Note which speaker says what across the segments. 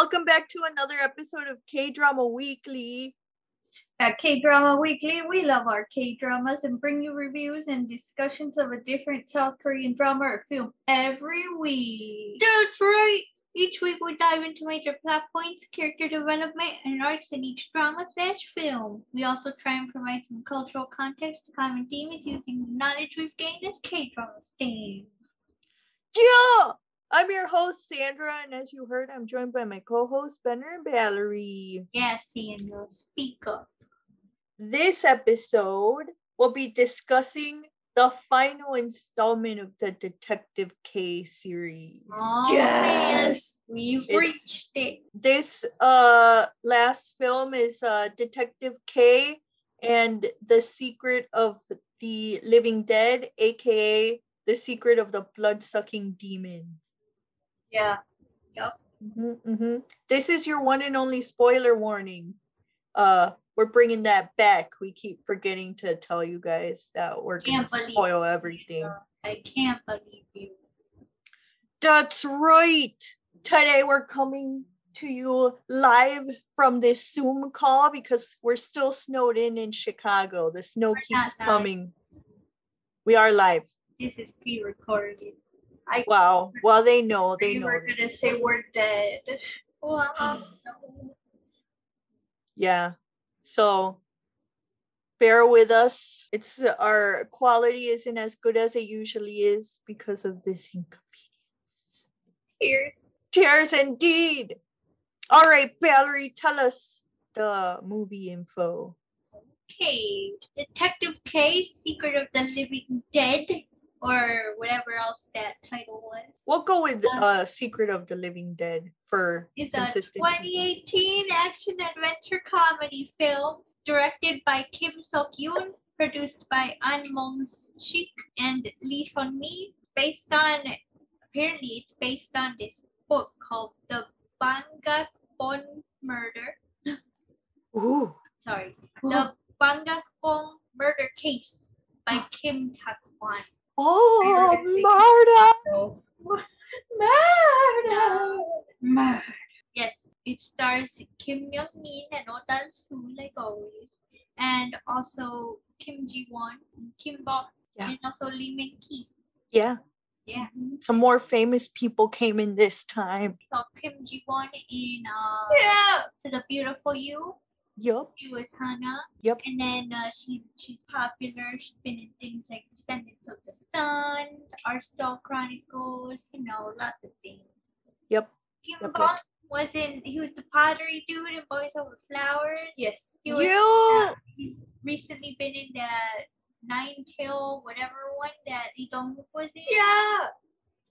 Speaker 1: welcome back to another episode of K Drama Weekly.
Speaker 2: Uh, At K Drama Weekly, we love our K dramas and bring you reviews and discussions of a different South Korean drama or film every week.
Speaker 3: That's right. Each week we dive into major plot points, character development, and arcs in each drama slash film. We also try and provide some cultural context to common themes using the knowledge we've gained as K drama stands.
Speaker 1: Yeah! I'm your host, Sandra, and as you heard, I'm joined by my co host, Benner and Valerie.
Speaker 3: Yes, Sandra, speak up.
Speaker 1: This episode will be discussing the final installment of the Detective K series.
Speaker 3: Oh, man, we've
Speaker 1: It's-
Speaker 3: reached it.
Speaker 1: This uh last film is uh Detective K and the Secret of the Living Dead, aka The Secret of the Blood Sucking Demon.
Speaker 2: Yeah.
Speaker 1: hmm hmm This is your one and only spoiler warning. Uh, we're bringing that back. We keep forgetting to tell you guys that we're gonna
Speaker 3: Can't
Speaker 1: spoil everything.
Speaker 3: Sandra. I can't believe you.
Speaker 1: That's right. Today we're coming to you live from this Zoom call because we're still snowed in in Chicago. The snow
Speaker 3: We're
Speaker 1: keeps coming. We are live.
Speaker 3: This is pre-recorded.
Speaker 2: I
Speaker 1: Wow. Well, they know. They know.
Speaker 2: we
Speaker 1: know.
Speaker 2: were gonna say we're dead.
Speaker 3: Well.
Speaker 1: Yeah. So bear with us. It's our quality isn't as good as it usually is because of this inconvenience.
Speaker 3: Cheers.
Speaker 1: Cheers indeed. All right, Valerie, tell us the movie info.
Speaker 3: K. Detective K, Secret of the Living Dead, or whatever else that title was.
Speaker 1: We'll go with
Speaker 3: Uh,
Speaker 1: uh Secret of the Living Dead for
Speaker 3: It's a 2018 action adventure comedy film directed by Kim Sok Yoon, produced by An Mong Shik and Lee Son Mi, based on apparently it's based on this book called The Bangakpon Murder.
Speaker 1: Ooh.
Speaker 3: Sorry, The Bangakpon Murder Case by Kim Tak Hwan.
Speaker 1: Oh,
Speaker 2: Really?
Speaker 1: Marta.
Speaker 2: No.
Speaker 3: Murder.
Speaker 2: Murder.
Speaker 3: Yes, it stars Kim Myung Min and Oh Dal Su, like always, and also Kim Ji Won, Kim Beom,
Speaker 1: Yeah.
Speaker 3: and also Lee Min Ki.
Speaker 1: Yeah,
Speaker 3: Yeah,
Speaker 1: some more famous people came in this time.
Speaker 3: so Kim Ji Won in uh,
Speaker 2: Yeah.
Speaker 3: To the Beautiful You.
Speaker 1: Yup.
Speaker 3: She was Hannah.
Speaker 1: Yep.
Speaker 3: And then uh, she's she's popular. She's been in things like Descendants of the Sun, Arthdal Chronicles, you know, lots of things.
Speaker 1: Yep.
Speaker 3: Kim
Speaker 1: Yep, yep.
Speaker 3: Was in. He was the pottery dude in Boys Over Flowers.
Speaker 2: Yes.
Speaker 3: He was,
Speaker 1: You.
Speaker 3: uh, he's recently been in that nine tail whatever one that Lee Dong was in.
Speaker 2: Yeah.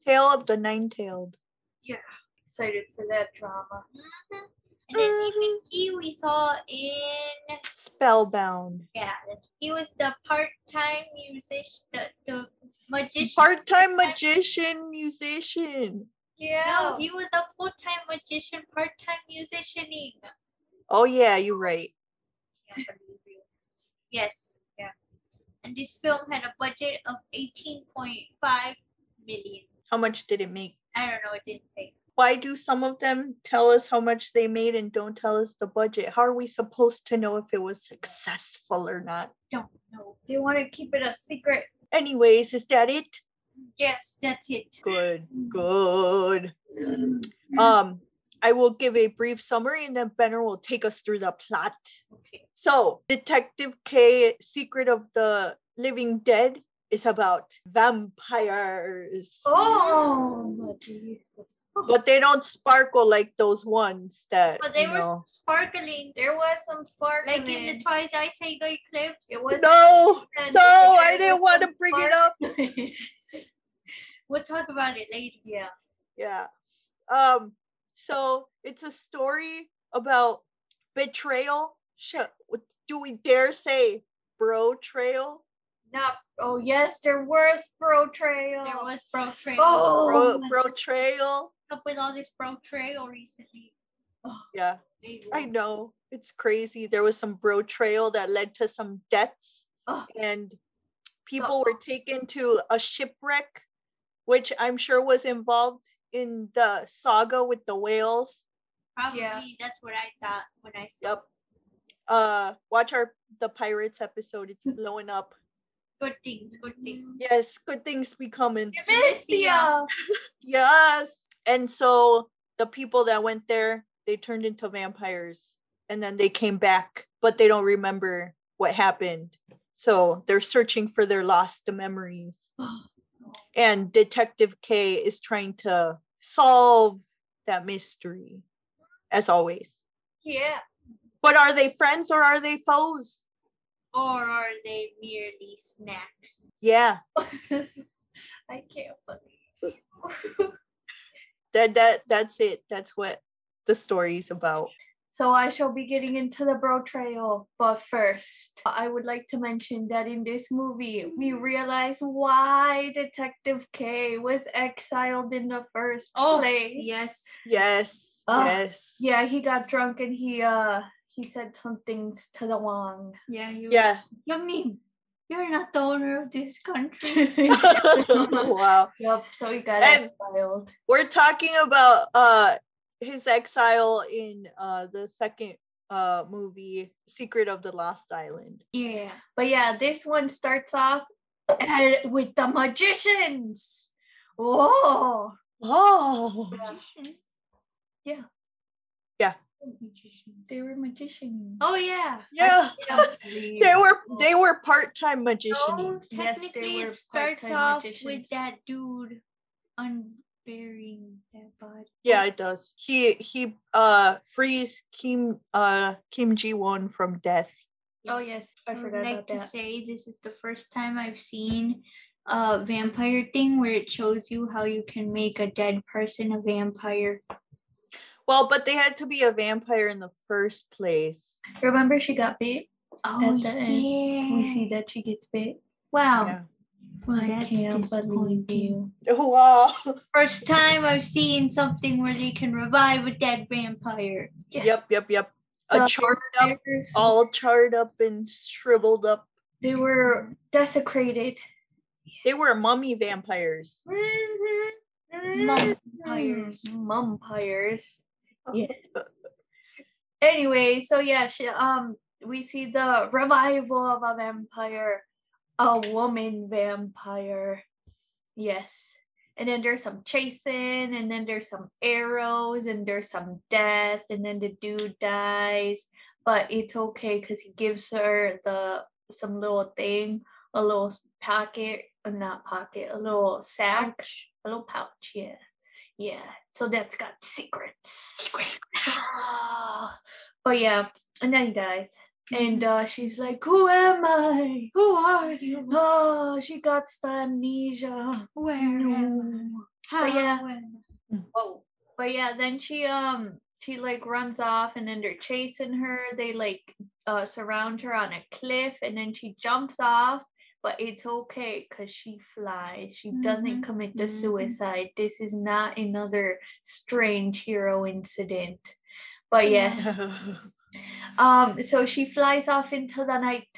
Speaker 1: Tale of the Nine-Tailed. Yeah.
Speaker 2: Excited for that drama.
Speaker 3: Mhm. And then Lee Min Ki we saw in
Speaker 1: Spellbound.
Speaker 3: yeah he was the part-time musician the, the magician.
Speaker 1: Part-time magician, musician.
Speaker 2: Yeah.
Speaker 3: No, he was a full-time magician, part-time musicianing.
Speaker 1: Oh yeah, you're right.
Speaker 3: Can't believe you. Yes. Yeah. And this film had a budget of 18.5 million.
Speaker 1: How much did it make?
Speaker 3: I don't know, it didn't say.
Speaker 1: Why do some of them tell us how much they made and don't tell us the budget? How are we supposed to know if it was successful or not?
Speaker 3: Don't know.
Speaker 2: They want to keep it a secret.
Speaker 1: Anyways, is that it?
Speaker 3: Yes, that's it.
Speaker 1: Good, good. Um, I will give a brief summary and then Benner will take us through the plot.
Speaker 3: Okay.
Speaker 1: So, Detective K Secret of the Living Dead is about vampires.
Speaker 2: Oh, Jesus.
Speaker 1: But they don't sparkle like those ones that
Speaker 3: But they
Speaker 1: you
Speaker 3: were
Speaker 1: know.
Speaker 3: sparkling.
Speaker 2: There was some spark
Speaker 3: Like in the Twilight Saga eclipse.
Speaker 2: It was
Speaker 1: No, no, I didn't want to
Speaker 2: some
Speaker 1: bring it up.
Speaker 3: We'll talk about it later.
Speaker 2: yeah.
Speaker 1: Yeah. Um, so it's a story about betrayal. Shit, what- do we dare say bro trail?
Speaker 2: Not. Oh yes, there was bro trail.
Speaker 3: There was bro trail.
Speaker 2: Oh.
Speaker 1: Bro, bro trail.
Speaker 3: up with all this bro trail recently.
Speaker 1: Yeah,
Speaker 3: They
Speaker 1: I know. It's crazy. There was some bro trail that led to some deaths
Speaker 2: Oh.
Speaker 1: and people were taken to a shipwreck, which I'm sure was involved in the saga with the whales.
Speaker 3: Probably
Speaker 2: Yeah.
Speaker 3: that's what I thought when I said
Speaker 1: Yep. Uh, watch our the pirates episode. It's blowing up.
Speaker 3: Good things, good things.
Speaker 1: Yes, good things be coming.
Speaker 2: Ya.
Speaker 1: Yes. And so the people that went there, they turned into vampires and then they came back, but they don't remember what happened. So they're searching for their lost memories. And Detective K is trying to solve that mystery, as always.
Speaker 2: Yeah.
Speaker 1: But are they friends or are they foes?
Speaker 3: Or are they merely snacks?
Speaker 1: Yeah,
Speaker 2: I can't believe.
Speaker 1: that that that's it. That's what the story's about.
Speaker 2: So I shall be getting into the bro trail, but first, I would like to mention that in this movie, we realize why Detective K was exiled in the first
Speaker 3: Oh,
Speaker 2: place.
Speaker 3: Yes.
Speaker 1: Yes,
Speaker 2: Ah,
Speaker 1: yes.
Speaker 2: Yeah, he got drunk and he uh he said some things to the Wong.
Speaker 3: Yeah, you
Speaker 1: Yeah.
Speaker 3: Young Min, you're not the owner of this country.
Speaker 1: wow.
Speaker 2: Yep, so he got
Speaker 1: And-
Speaker 2: exiled.
Speaker 1: We're talking about uh his exile in uh the second uh movie Secret of the Lost Island.
Speaker 3: yeah.
Speaker 2: But yeah, this one starts off and with the magicians. Whoa.
Speaker 1: Oh.
Speaker 2: Yeah.
Speaker 1: Yeah.
Speaker 2: They were magicians.
Speaker 3: Oh yeah.
Speaker 1: Yeah.
Speaker 2: They
Speaker 1: They were they were part-time magicians.
Speaker 3: So technically
Speaker 2: were
Speaker 3: it starts off
Speaker 2: magicians.
Speaker 3: with that dude unburying that body.
Speaker 1: Yeah, it does. He he uh frees Kim uh Kim Ji Won from death.
Speaker 2: Oh yes, I
Speaker 3: I would
Speaker 2: forgot
Speaker 3: like
Speaker 2: about
Speaker 3: to
Speaker 2: that.
Speaker 3: say this is the first time I've seen a vampire thing where it shows you how you can make a dead person a vampire.
Speaker 1: Well, but they had to be a vampire in the first place.
Speaker 2: Remember she got bit?
Speaker 3: Oh
Speaker 2: At the end. We see that she gets bit.
Speaker 3: Wow.
Speaker 1: Yeah.
Speaker 3: Well,
Speaker 2: I
Speaker 3: that's
Speaker 2: can't believe
Speaker 3: disappointing.
Speaker 2: you.
Speaker 1: Oh, wow.
Speaker 3: First time I've seen something where they can revive a dead vampire.
Speaker 2: Yes.
Speaker 1: Yep, yep, yep. A
Speaker 2: The
Speaker 1: charred up, all charred up and shriveled up.
Speaker 2: They were desecrated.
Speaker 1: They were mummy vampires. Mm-hmm.
Speaker 3: Mumpires. Mm-hmm.
Speaker 2: Mumpires. Yeah. Anyway, so yeah, she, um, we see the revival of a vampire, a woman vampire. Yes. And then there's some chasing, and then there's some arrows, and there's some death, and then the dude dies. But it's okay because he gives her the some little thing, a little pocket, not pocket, a little sack, a little pouch, yeah. Yeah. So that's got secrets. but yeah, and then he dies. And uh, she's like, Who am I?
Speaker 3: Who are you?
Speaker 2: Oh, she got amnesia.
Speaker 3: Where am I?
Speaker 2: No.
Speaker 3: How
Speaker 2: yeah.
Speaker 3: am
Speaker 2: Oh, but yeah, then she um she like runs off and then they're chasing her. They like uh surround her on a cliff and then she jumps off, but it's okay because she flies. She doesn't
Speaker 3: Mhm,
Speaker 2: commit the
Speaker 3: mhm.
Speaker 2: suicide. This is not another strange hero incident. But yes. Um, so she flies off into the night,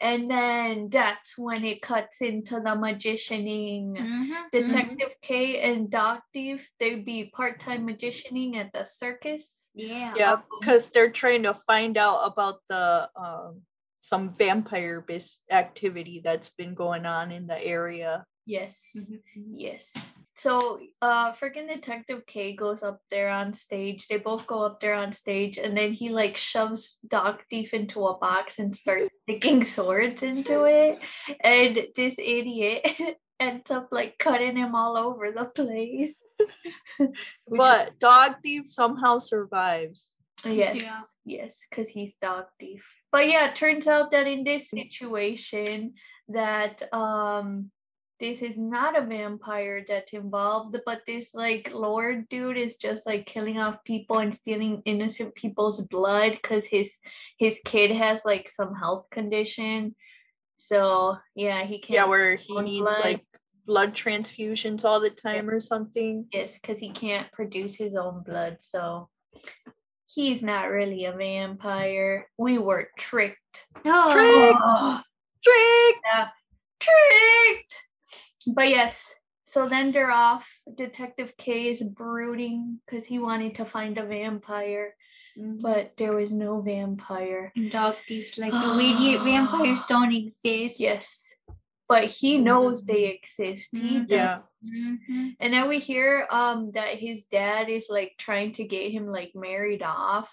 Speaker 2: and then that's when it cuts into the magicianing.
Speaker 3: Mhm,
Speaker 2: Detective K and Dog Thief, they'd be part-time magicianing at the circus.
Speaker 3: Yeah.
Speaker 1: yeah, because they're trying to find out about the um some vampire bis activity that's been going on in the area.
Speaker 2: Yes.
Speaker 3: Mhm, mhm.
Speaker 2: Yes. So uh freaking Detective K goes up there on stage. They both go up there on stage and then he like shoves Dog Thief into a box and starts sticking swords into it. And this idiot ends up like cutting him all over the place.
Speaker 1: But Dog Thief somehow survives.
Speaker 2: Yes,
Speaker 3: Yeah.
Speaker 2: yes, because he's dog thief. But yeah, it turns out that in this situation that um this is not a vampire that's involved, but this like lord dude is just like killing off people and stealing innocent people's blood because his his kid has like some health condition. So yeah, he can't
Speaker 1: Yeah, where he needs
Speaker 2: blood.
Speaker 1: like blood transfusions all the time or something.
Speaker 2: Yes, because he can't produce his own blood, so he's not really a vampire. We were tricked.
Speaker 3: Oh,
Speaker 1: Trick! Trick!
Speaker 2: tricked! But yes, so then they're off. Detective K is brooding because he wanted to find a vampire, mm-hmm. but there was no vampire.
Speaker 3: And Dog Thief's like the radiant vampires don't exist.
Speaker 2: Yes. But he knows they exist. He
Speaker 3: Mhm.
Speaker 2: does.
Speaker 1: Yeah.
Speaker 3: Mhm.
Speaker 2: And then we hear um that his dad is like trying to get him like married off.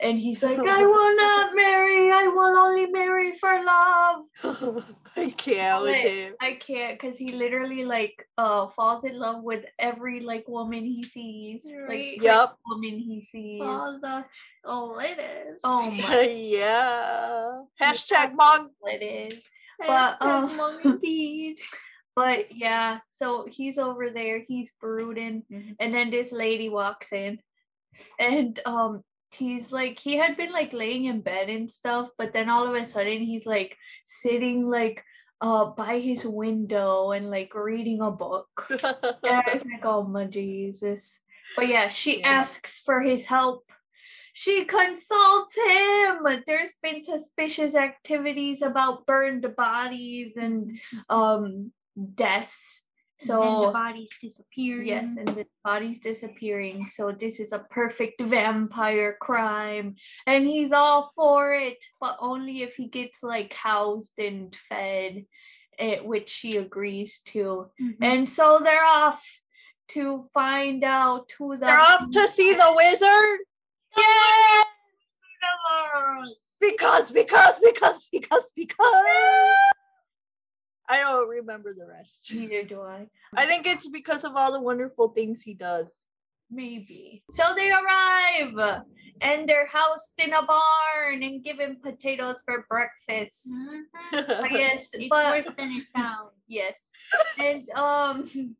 Speaker 2: And he's like, I will not marry. I will only marry for love.
Speaker 1: I can't with him.
Speaker 2: I can't because he literally like uh falls in love with every like woman he sees.
Speaker 3: Right.
Speaker 2: Like
Speaker 1: Yep.
Speaker 2: woman he sees.
Speaker 3: All the oh it is.
Speaker 2: Oh my
Speaker 1: yeah. Hashtag mong.
Speaker 2: it is. But, um. But yeah, so he's over there, he's brooding,
Speaker 3: Mhm.
Speaker 2: and then this lady walks in, and um, he's like, he had been like laying in bed and stuff, but then all of a sudden he's like sitting like uh by his window and like reading a book. And I was like, oh my Jesus. But yeah, she
Speaker 1: Yeah.
Speaker 2: asks for his help. She consults him. There's been suspicious activities about burned bodies and um deaths.
Speaker 3: and then the
Speaker 2: So
Speaker 3: body's disappearing.
Speaker 2: yes, and the bodies disappearing. So this is a perfect vampire crime. And he's all for it, but only if he gets like housed and fed, eh, which she agrees to.
Speaker 3: Mhm.
Speaker 2: And so they're off to find out who the
Speaker 1: They're off to see the wizard
Speaker 2: Yes!
Speaker 1: because, because, because, because, because. I don't remember the rest.
Speaker 2: Neither do I.
Speaker 1: I think it's because of all the wonderful things he does.
Speaker 2: Maybe. So they arrive and they're housed in a barn and given potatoes for breakfast.
Speaker 3: Mhm.
Speaker 2: I guess,
Speaker 3: It's
Speaker 2: but
Speaker 3: worse than it sounds.
Speaker 2: yes. And um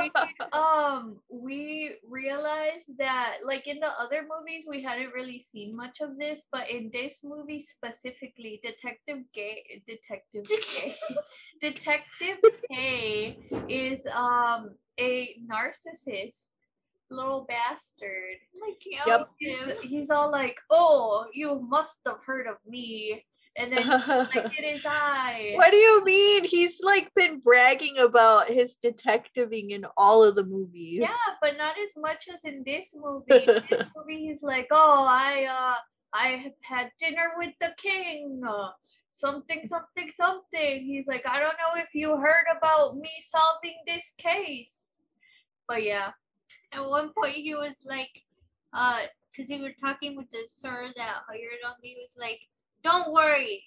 Speaker 2: we, um we realized that like in the other movies we hadn't really seen much of this but in this movie specifically detective gay detective gay detective k is um a narcissist little bastard
Speaker 3: I can't
Speaker 1: Yep.
Speaker 2: he's, he's all like oh you must have heard of me and then like it is i
Speaker 1: what do you mean? He's like been bragging about his detectiving in all of the movies.
Speaker 2: Yeah, but not as much as in this movie. In this movie, he's like, "Oh, I uh, I have had dinner with the king." Uh, something, something, something. He's like, "I don't know if you heard about me solving this case." But yeah,
Speaker 3: At one point, he was like, uh, because he was talking with the sir that hired on me, he was like, "Don't worry,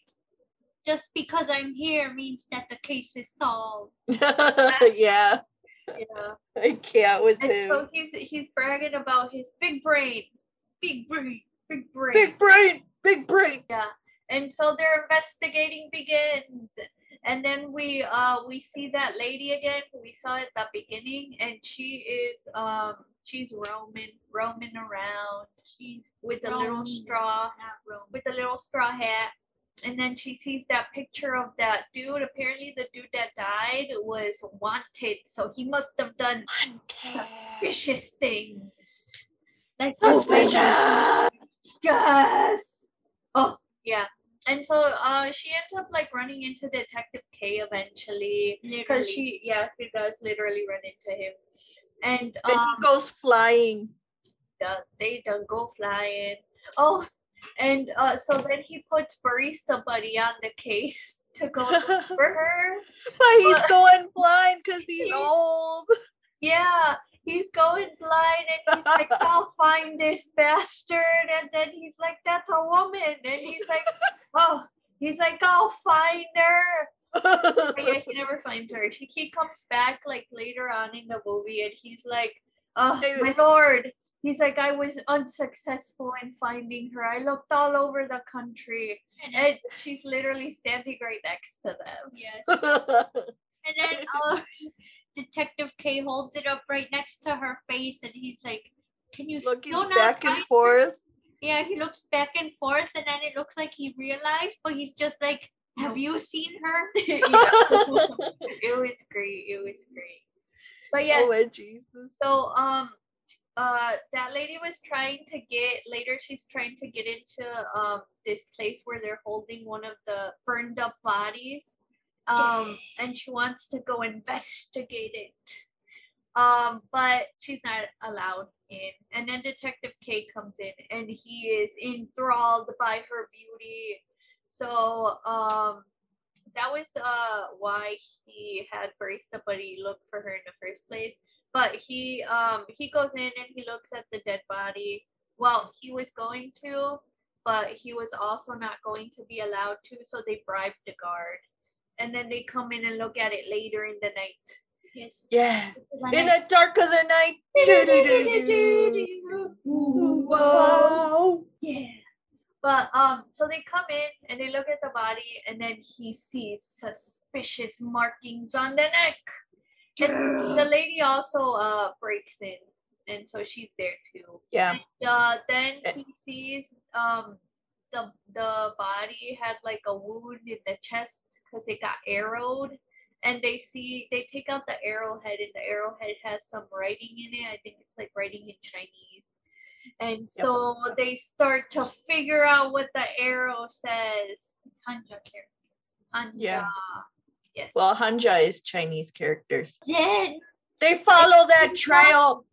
Speaker 3: just because I'm here means that the case is solved."
Speaker 1: yeah.
Speaker 2: yeah.
Speaker 1: I can't with
Speaker 2: And
Speaker 1: him.
Speaker 2: so he's he's bragging about his big brain, big brain, big brain.
Speaker 1: Big brain, big brain. Yeah.
Speaker 2: And so their investigating begins and then we uh we see that lady again who we saw at the beginning and she is um she's roaming roaming around
Speaker 3: She's
Speaker 2: with a little straw with a little straw hat and then she sees that picture of that dude apparently the dude that died was wanted so he must have done vicious things
Speaker 3: Like
Speaker 1: Suspicious.
Speaker 2: Yes. Oh, yeah. And so uh she ends up like running into Detective K eventually. Because she yeah, she does literally run into him. And
Speaker 1: Then
Speaker 2: um
Speaker 1: he goes flying.
Speaker 2: does they don't go flying. Oh and uh so then he puts Barista Buddy on the case to go for her.
Speaker 1: But he's going blind because he's old.
Speaker 2: Yeah, he's going blind and he's like, I'll find this bastard. And then he's like, That's a woman. And he's like, Oh, he's like, I'll find her. But yeah, he never finds her. She he comes back like later on in the movie and he's like, Oh,
Speaker 1: They-
Speaker 2: my lord. He's like, I was unsuccessful in finding her. I looked all over the country.
Speaker 3: And,
Speaker 2: And she's literally standing right next to them.
Speaker 3: yes. And then uh, Detective K holds it up right next to her face, and he's like, "Can you
Speaker 1: Looking
Speaker 3: still not
Speaker 1: back and
Speaker 3: find
Speaker 1: forth.
Speaker 3: Yeah, he looks back and forth, and then it looks like he realized, but he's just like, "Have you seen her?"
Speaker 2: It was great. It was great. But yes,
Speaker 1: Oh Jesus.
Speaker 2: so um uh that lady was trying to get later she's trying to get into um this place where they're holding one of the burned up bodies um, and she wants to go investigate it. Um, but she's not allowed in. And then Detective K comes in, and he is enthralled by her beauty. So um, that was uh why he had first somebody look for her in the first place. But he um he goes in and he looks at the dead body. Well, he was going to, but he was also not going to be allowed to, so they bribed the guard. And then they come in and look at it later in the night.
Speaker 3: Yes.
Speaker 1: Yeah. In
Speaker 3: I-
Speaker 1: the dark of the night. Do-do-do-do. Wow.
Speaker 2: Yeah. But um, so they come in and they look at the body, and then he sees suspicious markings on the neck. And the lady also uh breaks in, and so she's there too.
Speaker 1: Yeah.
Speaker 2: Uh, then
Speaker 1: Eh.
Speaker 2: he sees um the the body had like a wound in the chest because it got arrowed. And they see they take out the arrowhead, and the arrowhead has some writing in it. I think it's like writing in Chinese. And
Speaker 1: Yep.
Speaker 2: so they start to figure out what the arrow says.
Speaker 3: Hanja character.
Speaker 2: Anja.
Speaker 1: Yeah.
Speaker 2: Yes.
Speaker 1: Well, Hanja is Chinese characters.
Speaker 3: Then
Speaker 1: They follow that trail.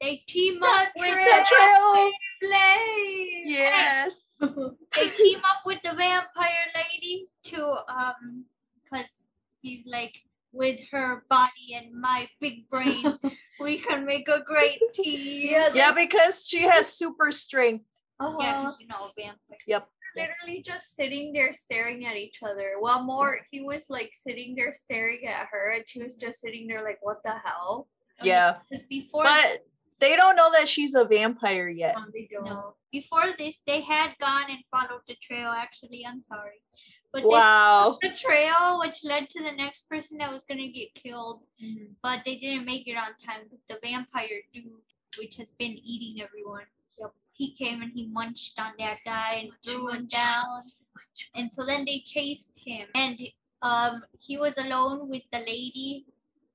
Speaker 3: they team
Speaker 2: The
Speaker 3: up with.
Speaker 1: The trail.
Speaker 2: Blade.
Speaker 1: Yes.
Speaker 3: they team up with the vampire lady to um because he's like with her body and my big brain we can make a great team
Speaker 2: Yeah,
Speaker 1: Yeah, because she has super strength.
Speaker 2: Uh-huh.
Speaker 3: yeah 'cause you know vampire
Speaker 1: Yep.
Speaker 2: literally just sitting there staring at each other. While more he was like sitting there staring at her and she was just sitting there like what the hell?
Speaker 1: Yeah.
Speaker 3: before
Speaker 1: But they don't know that she's a vampire yet.
Speaker 2: They don't.
Speaker 3: no before this they had gone and followed the trail actually i'm sorry but they
Speaker 1: Wow.
Speaker 3: the trail which led to the next person that was gonna get killed
Speaker 2: Mhm.
Speaker 3: but they didn't make it on time because the vampire dude, which has been eating everyone, he came and he munched on that guy and threw him down. And so then they chased him, and um, he was alone with the lady,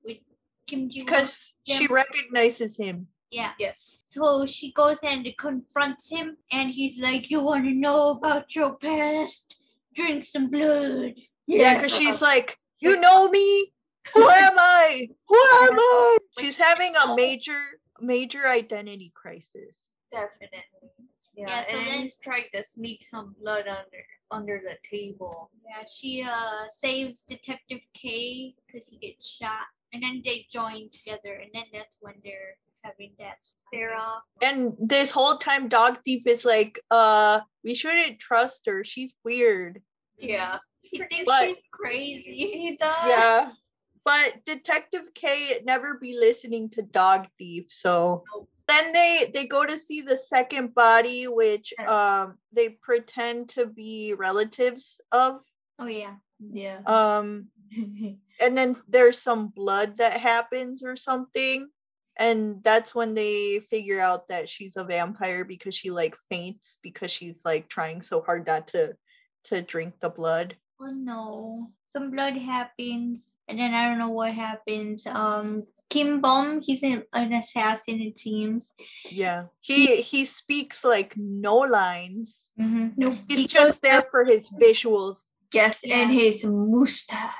Speaker 3: with Kim Ji
Speaker 1: Because she recognizes him.
Speaker 3: Yeah.
Speaker 2: Yes.
Speaker 3: So she goes and confronts him, and he's like, "You want to know about your past? Drink some blood."
Speaker 1: Yeah, because she's like, you know me? Who am I? Who am I? She's having a major, major identity crisis.
Speaker 2: Definitely. Yeah,
Speaker 3: Yeah, so
Speaker 2: and
Speaker 3: then-
Speaker 2: he's trying to sneak some blood under under the table.
Speaker 3: Yeah, she uh saves Detective K because he gets shot, and then they join together, and then that's when they're having that stare off.
Speaker 1: And this whole time, Dog Thief is like, uh, we shouldn't trust her. She's weird.
Speaker 2: Yeah.
Speaker 3: He thinks
Speaker 1: But-
Speaker 3: she's crazy.
Speaker 2: He does.
Speaker 1: Yeah. But Detective K never be listening to Dog Thief, so
Speaker 2: Nope.
Speaker 1: then they they go to see the second body, which um they pretend to be relatives of.
Speaker 3: Oh yeah.
Speaker 2: Yeah.
Speaker 1: Um and then there's some blood that happens or something. And that's when they figure out that she's a vampire because she like faints because she's like trying so hard not to to drink the blood.
Speaker 3: Oh no. Some blood happens, and then I don't know what happens. Um, Kim Beom, he's an, an assassin, it seems.
Speaker 1: Yeah. He he speaks like no lines.
Speaker 3: Mm-hmm. No,
Speaker 1: He's just there for his visuals.
Speaker 2: yes, and his mustache.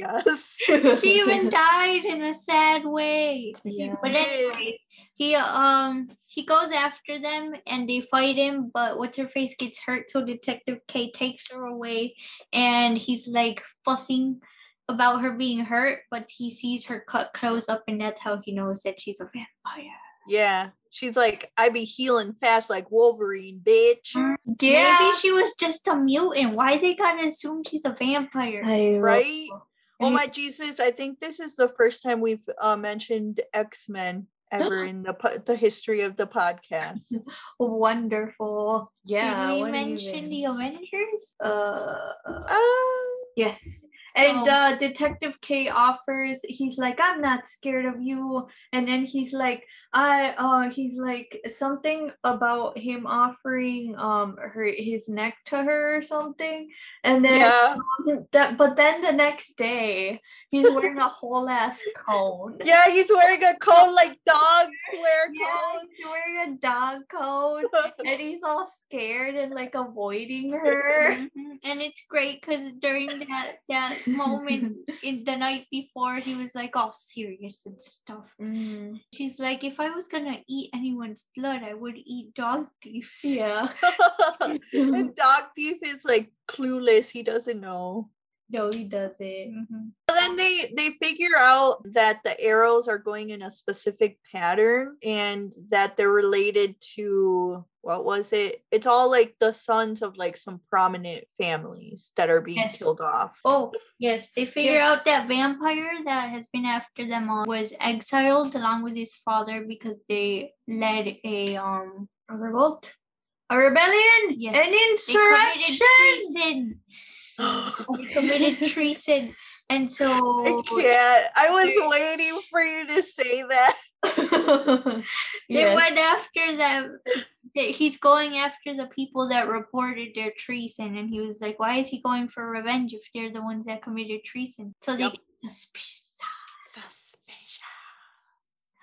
Speaker 1: Yes.
Speaker 3: He even died in a sad way.
Speaker 2: Yeah.
Speaker 3: But
Speaker 1: did.
Speaker 3: anyways, he um he goes after them and they fight him, but what's her face gets hurt, so Detective K takes her away and he's like fussing about her being hurt, but he sees her cut close up and that's how he knows that she's a vampire.
Speaker 1: Yeah. She's like, I be healing fast like Wolverine, bitch.
Speaker 2: Yeah.
Speaker 3: Maybe she was just a mutant. Why they gotta assume she's a vampire?
Speaker 2: I
Speaker 1: Right?
Speaker 2: know.
Speaker 1: Oh my Jesus! I think this is the first time we've uh, mentioned X Men ever in the the history of the podcast.
Speaker 2: Wonderful. Yeah.
Speaker 3: Did we mention the Avengers?
Speaker 2: Uh,
Speaker 1: Ah,
Speaker 2: yes. And uh, Detective K offers, he's like, I'm not scared of you. And then he's like, I, uh, he's like something about him offering um her his neck to her or something. And then
Speaker 1: yeah,
Speaker 2: that, but then the next day, he's wearing a whole ass cone.
Speaker 1: yeah. He's wearing a coat like dogs wear
Speaker 2: Yeah,
Speaker 1: coats.
Speaker 2: he's wearing a dog coat, and he's all scared and like avoiding her.
Speaker 3: Mhm. And it's great because during that that moment in the night before he was like all serious and stuff.
Speaker 2: Mm,
Speaker 3: She's like, if I was gonna eat anyone's blood, I would eat dog thieves.
Speaker 2: yeah.
Speaker 1: and Dog Thief is like clueless. He doesn't know.
Speaker 2: no, he doesn't.
Speaker 3: Mhm.
Speaker 1: But then they they figure out that the arrows are going in a specific pattern and that they're related to what was it? It's all like the sons of like some prominent families that are being
Speaker 3: Yes.
Speaker 1: killed off.
Speaker 3: Oh, yes. They figure
Speaker 2: Yes.
Speaker 3: out that vampire that has been after them all was exiled along with his father because they led a um
Speaker 2: A revolt, a rebellion,
Speaker 3: Yes,
Speaker 2: an
Speaker 3: they committed
Speaker 2: insurrection.
Speaker 3: treason. They committed treason. And so
Speaker 1: I can't. I was waiting for you to say that.
Speaker 3: they
Speaker 2: Yes.
Speaker 3: went after them. They- He's going after the people that reported their treason, and he was like, "Why is he going for revenge if they're the ones that committed treason?" So they
Speaker 1: Yep.
Speaker 3: get suspicious,
Speaker 1: Suspicious.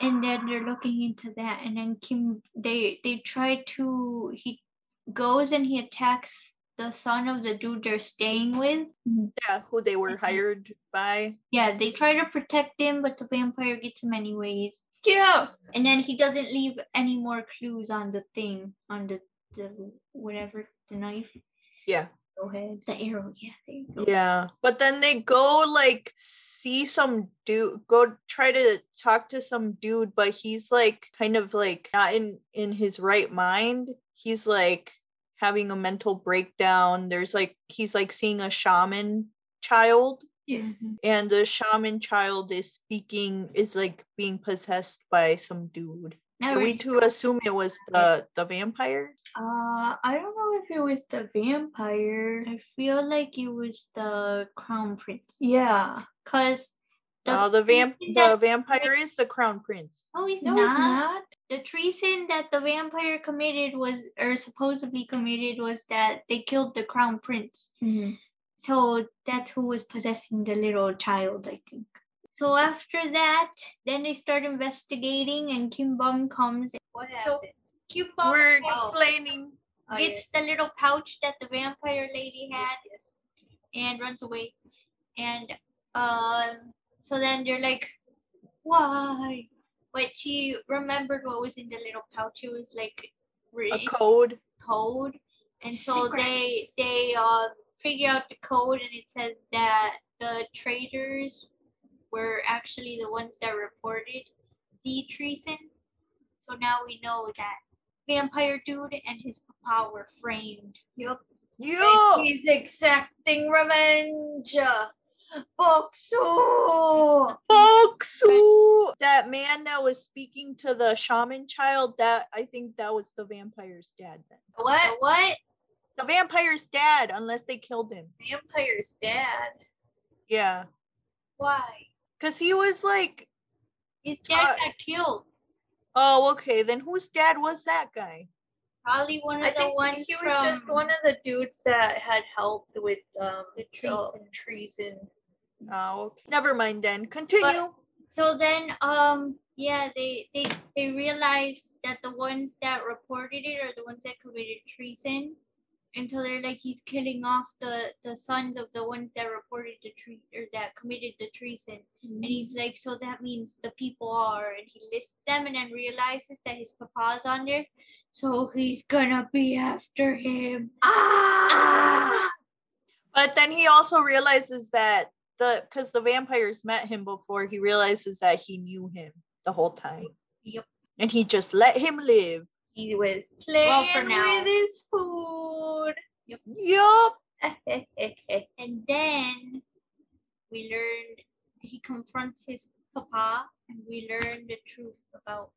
Speaker 3: and then they're looking into that, and then Kim, they they try to. He goes and he attacks the son of the dude they're staying with.
Speaker 1: Yeah, who they were hired by.
Speaker 3: Yeah, they try to protect him, but the vampire gets him anyways.
Speaker 2: Yeah.
Speaker 3: And then he doesn't leave any more clues on the thing, on the, the whatever, the knife.
Speaker 1: Yeah.
Speaker 3: Go ahead. The arrow, yeah, there you go.
Speaker 1: Yeah. But then they go like see some dude go try to talk to some dude, but he's like kind of like not in in his right mind. He's like having a mental breakdown. There's like he's like seeing a shaman child
Speaker 2: Yes.
Speaker 3: Mhm.
Speaker 1: and the shaman child is speaking is like being possessed by some dude.
Speaker 3: Now
Speaker 1: Are we
Speaker 3: we-
Speaker 1: to assume it was the the vampire?
Speaker 2: Uh, I don't know if it was the vampire.
Speaker 3: I feel like it was the crown prince.
Speaker 2: Yeah.
Speaker 3: Cause the
Speaker 1: Oh, the vamp the vampire is the crown prince.
Speaker 3: no, he's
Speaker 2: No,
Speaker 3: not.
Speaker 2: it's not.
Speaker 3: The treason that the vampire committed was, or supposedly committed, was that they killed the crown prince.
Speaker 2: Mhm.
Speaker 3: So that's who was possessing the little child, I think. So after that, then they start investigating, and Kim Beom comes.
Speaker 2: What
Speaker 3: So Kim Beom
Speaker 1: We're
Speaker 3: gets-
Speaker 1: explaining.
Speaker 2: Oh,
Speaker 3: gets
Speaker 2: yes.
Speaker 3: the little pouch that the vampire lady had
Speaker 2: Yes, yes.
Speaker 3: and runs away. And um, so then they're like, why? But she remembered what was in the little pouch. It was like
Speaker 1: A
Speaker 3: written
Speaker 1: code.
Speaker 3: code, and so they
Speaker 2: Secrets.
Speaker 3: they uh figure out the code, and it said that the traitors were actually the ones that reported the treason. So now we know that vampire dude and his papa were framed. Yep.
Speaker 1: Yo!
Speaker 2: He's exacting revenge. Boksu.
Speaker 1: Boksu! That man that was speaking to the shaman child, that I think that was the vampire's dad then.
Speaker 2: What?
Speaker 3: what?
Speaker 1: The vampire's dad, unless they killed him.
Speaker 2: Vampire's dad.
Speaker 1: Yeah.
Speaker 3: Why?
Speaker 1: Cause he was like,
Speaker 3: His dad
Speaker 1: Uh,
Speaker 3: got killed.
Speaker 1: oh, okay, then whose dad was that guy?
Speaker 3: Probably one
Speaker 2: I
Speaker 3: of the
Speaker 2: think
Speaker 3: ones
Speaker 2: he was
Speaker 3: from
Speaker 2: just one of the dudes that had helped with um
Speaker 3: The
Speaker 2: the
Speaker 3: treason.
Speaker 2: treason.
Speaker 1: Oh, okay. Never mind then. Continue.
Speaker 3: So then, um, yeah, they they they realized that the ones that reported it are the ones that committed treason, and so they're like he's killing off the the sons of the ones that reported the tre or that committed the treason, and he's like, so that means the people are, and he lists them, and then realizes that his papa's on there, so he's gonna be after him.
Speaker 2: Ah!
Speaker 1: But then he also realizes that the because the vampires met him before, he realizes that he knew him the whole time.
Speaker 3: Yep.
Speaker 1: And he just let him live.
Speaker 2: He was playing
Speaker 3: Well, for now.
Speaker 2: with his food.
Speaker 1: Yup.
Speaker 3: And then we learned he confronts his papa, and we learn the truth about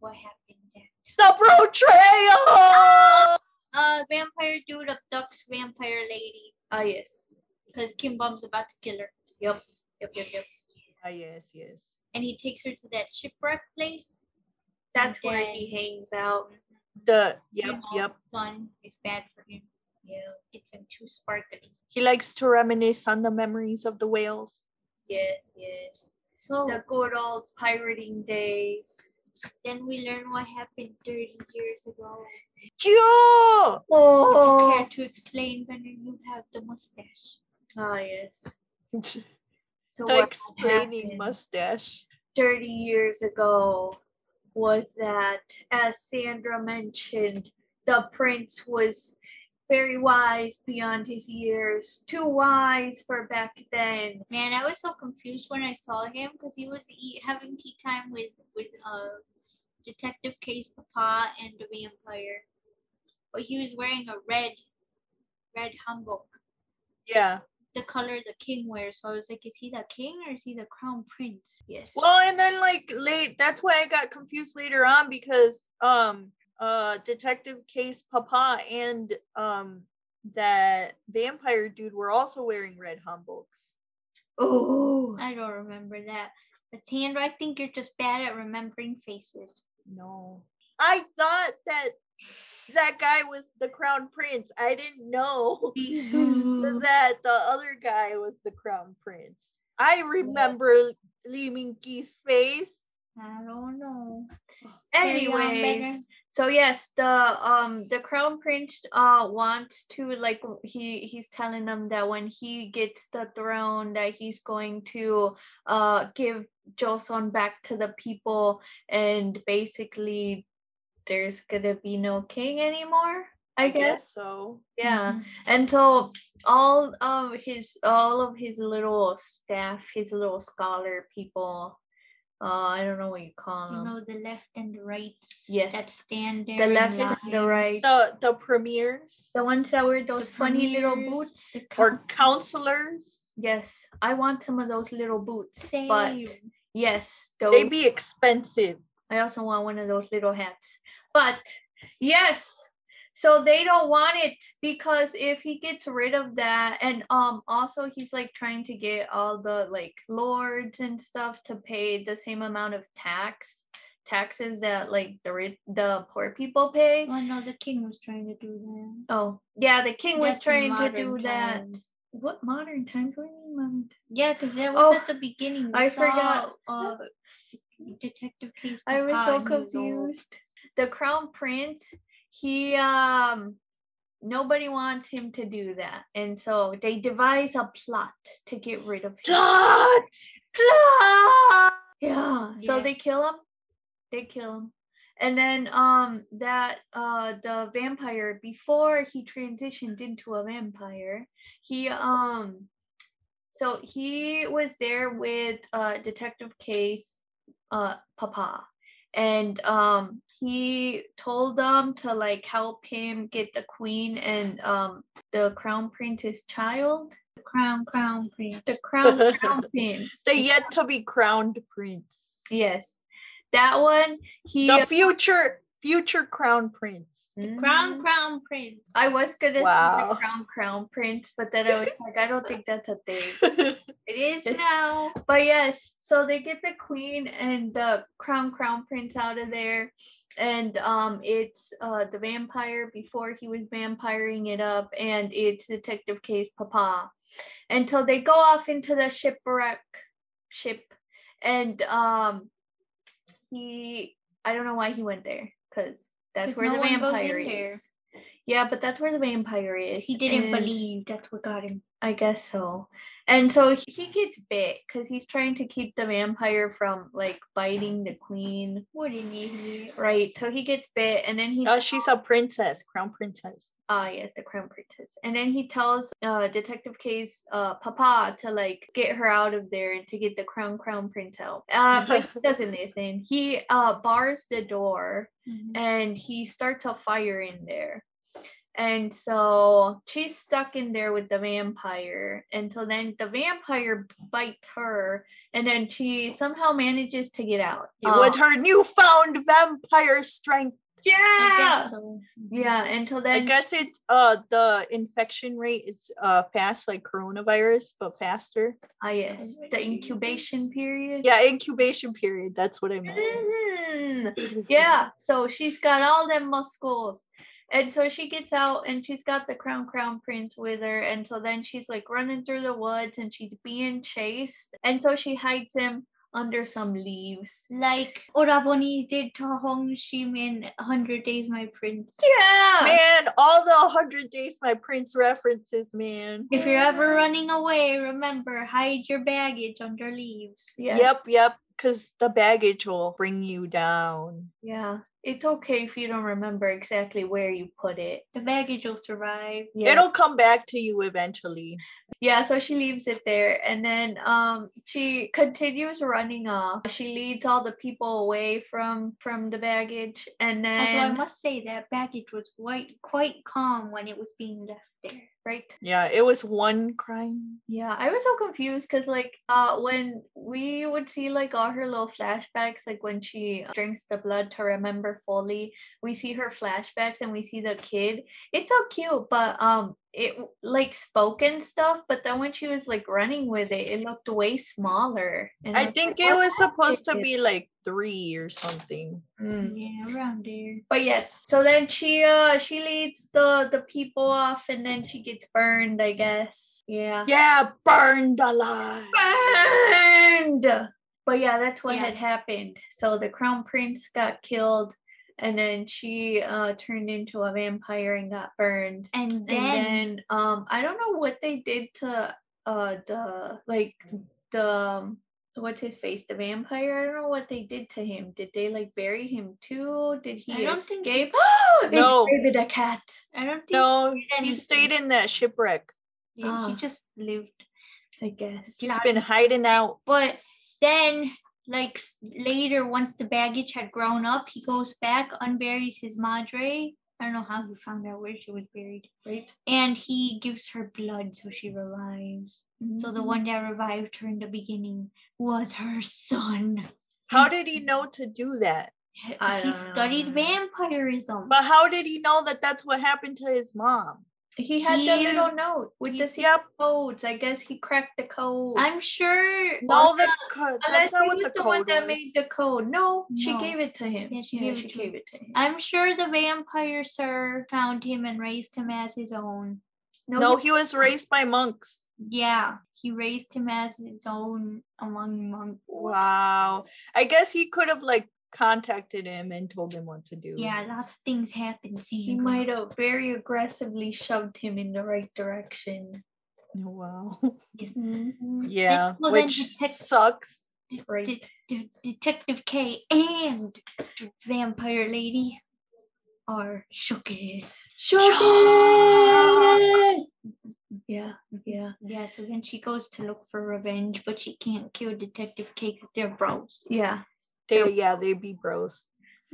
Speaker 3: what happened that time.
Speaker 1: The betrayal.
Speaker 3: Uh, vampire dude abducts vampire lady
Speaker 2: Ah yes.
Speaker 3: because Kim Beom's about to kill her,
Speaker 2: Yep. Yep. Yep. Yep.
Speaker 1: Ah, yes, yes.
Speaker 3: and he takes her to that shipwreck place.
Speaker 2: That's where he hangs out.
Speaker 1: The yep, yep.
Speaker 3: Sun is bad for him. Yeah, gets him too sparkly.
Speaker 1: He likes to reminisce on the memories of the whales.
Speaker 2: Yes. Yes.
Speaker 3: So
Speaker 2: The good old pirating days.
Speaker 3: then we learn what happened 30 years ago.
Speaker 1: Yo!
Speaker 3: Would you
Speaker 2: Oh.
Speaker 3: care to explain when you have the mustache?
Speaker 2: Ah yes. So
Speaker 1: the
Speaker 2: what
Speaker 1: explaining
Speaker 2: happened
Speaker 1: mustache.
Speaker 2: 30 years ago was that, as Sandra mentioned, the prince was very wise beyond his years, too wise for back then.
Speaker 3: Man, I was so confused when I saw him because he was eat, having tea time with with uh Detective K's Papa and the vampire, but he was wearing a red red hanbok,
Speaker 1: Yeah.
Speaker 3: the color the king wears. So I was like, is he the king or is he the crown prince?
Speaker 2: Yes.
Speaker 1: Well, and then like late that's why I got confused later on because um uh Detective K's Papa and um that vampire dude were also wearing red hanboks.
Speaker 2: oh,
Speaker 3: I don't remember that. But Sandra, I think you're just bad at remembering faces.
Speaker 1: No. I thought that that guy was the crown prince. I didn't know that the other guy was the crown prince. I remember Lee Min Ki's face.
Speaker 3: I don't know.
Speaker 2: Anyways,
Speaker 3: Anyways,
Speaker 2: so yes, the um the crown prince uh wants to like he he's telling them that when he gets the throne that he's going to uh give Joseon back to the people and basically there's gonna be no king anymore. I,
Speaker 1: I
Speaker 2: guess.
Speaker 1: guess so.
Speaker 2: Yeah. And so all of his all of his little staff, his little scholar people, uh I don't know what you call them.
Speaker 3: You know the left and the rights.
Speaker 2: Yes.
Speaker 3: That stand there.
Speaker 2: The left and the right.
Speaker 1: The the premiers
Speaker 2: The ones that wear those funny little boots.
Speaker 3: the
Speaker 1: or counselors.
Speaker 2: Yes, I want some of those little boots.
Speaker 3: Same.
Speaker 2: But yes, those
Speaker 1: They be expensive.
Speaker 2: I also want one of those little hats. But yes, so they don't want it because if he gets rid of that, and um also he's like trying to get all the like lords and stuff to pay the same amount of tax taxes that like the rich the poor people pay.
Speaker 3: Oh no, the king was trying to do that.
Speaker 2: Oh yeah, the king was
Speaker 3: That's in
Speaker 2: trying to do that.
Speaker 3: times.
Speaker 2: What modern times? What do you mean modern times?
Speaker 3: Yeah, because that was
Speaker 2: Oh,
Speaker 3: at the beginning. we
Speaker 2: I
Speaker 3: saw,
Speaker 2: forgot.
Speaker 3: Uh, Detective Case.
Speaker 2: I was so
Speaker 3: and he was old.
Speaker 2: confused. The crown prince, he um nobody wants him to do that. And so they devise a plot to get rid of him.
Speaker 1: Plot!
Speaker 2: Plot! Yeah. So they kill him. They kill him. And then um that uh the vampire before he transitioned into a vampire, he um so he was there with uh detective k's uh papa and um he told them to like help him get the queen and um the crown prince's child The
Speaker 3: Crown, crown prince.
Speaker 2: the crown crown prince
Speaker 1: The yet to be crowned prince.
Speaker 2: yes that one he
Speaker 1: The future future crown prince.
Speaker 3: Crown,
Speaker 2: Mhm.
Speaker 3: crown prince.
Speaker 2: I was gonna say
Speaker 1: Wow.
Speaker 2: the crown crown prince, but then I was like, I don't think that's a thing.
Speaker 3: It is now.
Speaker 2: But yes, so they get the queen and the crown crown prince out of there, and um, it's uh the vampire before he was vampiring it up, and it's Detective K's Papa, until they go off into the shipwreck ship, and um, he I don't know why he went there because that's
Speaker 3: 'Cause
Speaker 2: where
Speaker 3: no
Speaker 2: the
Speaker 3: one goes in
Speaker 2: vampire
Speaker 3: there.
Speaker 2: is. Yeah, but that's where the vampire is.
Speaker 3: He didn't believe. That's what got him.
Speaker 2: I guess so. And so he- he gets bit because he's trying to keep the vampire from like biting the queen.
Speaker 3: What an idiot.
Speaker 2: Right. So he gets bit and then he
Speaker 1: Oh, she's a princess, crown princess.
Speaker 2: ah yes, the crown princess. And then he tells uh Detective K's uh papa to like get her out of there and to get the crown crown prince out. Uh but he doesn't listen. He uh bars the door
Speaker 3: Mhm.
Speaker 2: and he starts a fire in there. And so she's stuck in there with the vampire. And so then the vampire bites her, and then she somehow manages to get out.
Speaker 1: With
Speaker 2: Uh,
Speaker 1: her newfound vampire strength.
Speaker 3: I
Speaker 2: yeah,
Speaker 3: guess so.
Speaker 2: yeah. Until then, I
Speaker 1: guess it uh the infection rate is uh fast like coronavirus, but faster.
Speaker 2: ah yes, the incubation period.
Speaker 1: Yeah, incubation period. That's what I meant.
Speaker 2: Mhm. yeah so she's got all them muscles and so she gets out and she's got the crown crown prince with her and so then she's like running through the woods and she's being chased and so she hides him under some leaves.
Speaker 3: Like Oraboni did to Hong Shim in 100 Days My Prince.
Speaker 2: Yeah.
Speaker 1: Man, all the 100 Days My Prince references, man.
Speaker 3: If you're ever running away, remember hide your baggage under leaves.
Speaker 2: Yeah.
Speaker 1: Yep, yep. Because the baggage will bring you down.
Speaker 2: Yeah. It's okay if you don't remember exactly where you put it.
Speaker 3: The baggage will survive.
Speaker 2: Yeah.
Speaker 1: It'll come back to you eventually.
Speaker 2: Yeah, so she leaves it there and then um she continues running off. She leads all the people away from from the baggage and
Speaker 3: Although I must say that baggage was quite quite calm when it was being left there.
Speaker 2: Right?
Speaker 1: Yeah, it was one crying.
Speaker 2: Yeah, I was so confused because like uh when we would see like all her little flashbacks, like when she drinks the blood to remember fully, we see her flashbacks and we see the kid. It's so cute, but um it w- like spoken stuff, but then when she was like running with it, it looked way smaller. And
Speaker 1: I
Speaker 2: was
Speaker 1: think
Speaker 2: like,
Speaker 1: it was supposed to be like three or something.
Speaker 2: Mm.
Speaker 3: Yeah, around there.
Speaker 2: But yes, so then she uh she leads the the people off and then she gets burned, I guess. Yeah.
Speaker 1: Yeah, burned alive.
Speaker 2: Burned. But yeah, that's what
Speaker 3: Yeah.
Speaker 2: had happened. So the crown prince got killed and then she uh turned into a vampire and got burned.
Speaker 3: And
Speaker 2: And
Speaker 3: then,
Speaker 2: then um I don't know what they did to uh the like the um, what's his face the vampire I don't know what they did to him did they like bury him too did he
Speaker 3: I don't
Speaker 2: escape They
Speaker 1: No.
Speaker 2: buried a cat
Speaker 3: I don't think
Speaker 1: No,
Speaker 3: did
Speaker 1: he stayed in that shipwreck.
Speaker 3: yeah,
Speaker 2: Ah.
Speaker 3: he just lived.
Speaker 2: I guess
Speaker 1: He's
Speaker 3: Not-
Speaker 1: been hiding out.
Speaker 3: But then, like later, once the baggage had grown up, he goes back, unburies his madre. I don't know how he found out where she was buried,
Speaker 2: right
Speaker 3: and he gives her blood so she revives. So the
Speaker 2: Mhm.
Speaker 3: one that revived her in the beginning was her son.
Speaker 1: How did he know to do that?
Speaker 3: He studied
Speaker 2: know.
Speaker 3: vampirism.
Speaker 1: But how did he know that that's what happened to his mom?
Speaker 2: He had the
Speaker 3: He-
Speaker 2: little note with the
Speaker 3: he-
Speaker 2: secret
Speaker 1: Yep.
Speaker 2: codes I guess he cracked the code
Speaker 3: I'm sure.
Speaker 1: No, the co-
Speaker 2: Unless
Speaker 1: that's not what
Speaker 2: was
Speaker 1: the
Speaker 2: the one
Speaker 1: code
Speaker 2: that
Speaker 1: was.
Speaker 2: made the code. No, she gave it to him.
Speaker 3: Yeah, she
Speaker 2: Yeah,
Speaker 3: gave
Speaker 2: she
Speaker 3: it
Speaker 2: gave it to him.
Speaker 3: I'm sure the vampire sir found him and raised him as his own.
Speaker 1: No, he was raised by monks.
Speaker 3: Yeah, he raised him as his own among monks.
Speaker 1: Wow. I guess he could have like contacted him and told him what to do.
Speaker 3: Yeah, lots of things happen. See,
Speaker 2: He might have very aggressively shoved him in the right direction.
Speaker 1: Wow.
Speaker 3: Yes.
Speaker 2: Mm-hmm.
Speaker 1: yeah,
Speaker 3: well,
Speaker 1: which
Speaker 3: detect-
Speaker 1: sucks.
Speaker 3: De-
Speaker 2: Right.
Speaker 3: de- de- Detective K and Vampire Lady are shooketh.
Speaker 2: Yeah, yeah.
Speaker 3: Yeah, so then she goes to look for revenge, but she can't kill Detective K because they're bros.
Speaker 2: Yeah.
Speaker 1: They yeah, they'd be bros.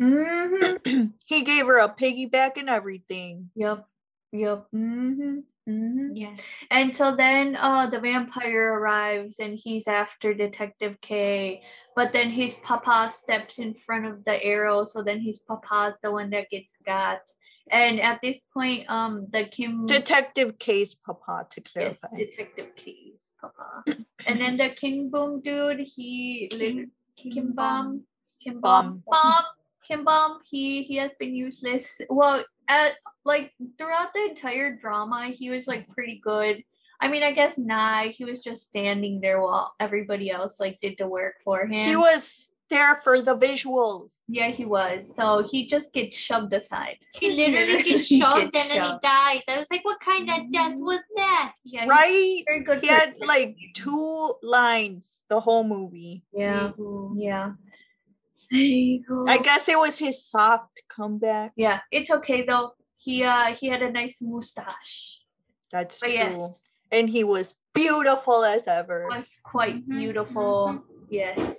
Speaker 2: Mm-hmm.
Speaker 1: he gave her a piggyback and everything.
Speaker 2: Yep. Yep. Mm-hmm. Mm-hmm.
Speaker 3: Yes.
Speaker 2: And so then uh the vampire arrives and he's after Detective K, but then his papa steps in front of the arrow, so then his papa's the one that gets got. And at this point, um the Kim
Speaker 1: Detective K's papa to
Speaker 2: yes,
Speaker 1: clarify.
Speaker 2: Detective K's papa. and then the King Boom dude, he lit- Kim Bomb. Kim. Bomb.
Speaker 1: Bomb.
Speaker 2: Kim Bomb. He he has been useless. Well, at like throughout the entire drama, he was like pretty good. I mean, I guess not. He was just standing there while everybody else like did the work for him.
Speaker 1: He was there for the visuals.
Speaker 2: Yeah, he was. So he just gets shoved aside.
Speaker 3: He literally gets
Speaker 2: He
Speaker 3: shoved
Speaker 2: gets
Speaker 3: and then he dies. I was like, what kind of death was that?
Speaker 2: Yeah,
Speaker 1: Right?
Speaker 2: Very good.
Speaker 1: He
Speaker 2: for-
Speaker 1: had like two lines the whole movie.
Speaker 2: Yeah.
Speaker 3: Ew.
Speaker 2: Yeah. There you go.
Speaker 1: I guess it was his soft comeback.
Speaker 2: Yeah, it's okay though. He uh he had a nice mustache.
Speaker 1: That's
Speaker 2: But
Speaker 1: true.
Speaker 2: yes,
Speaker 1: And he was beautiful as ever.
Speaker 2: was quite
Speaker 3: Mhm,
Speaker 2: beautiful. Yes.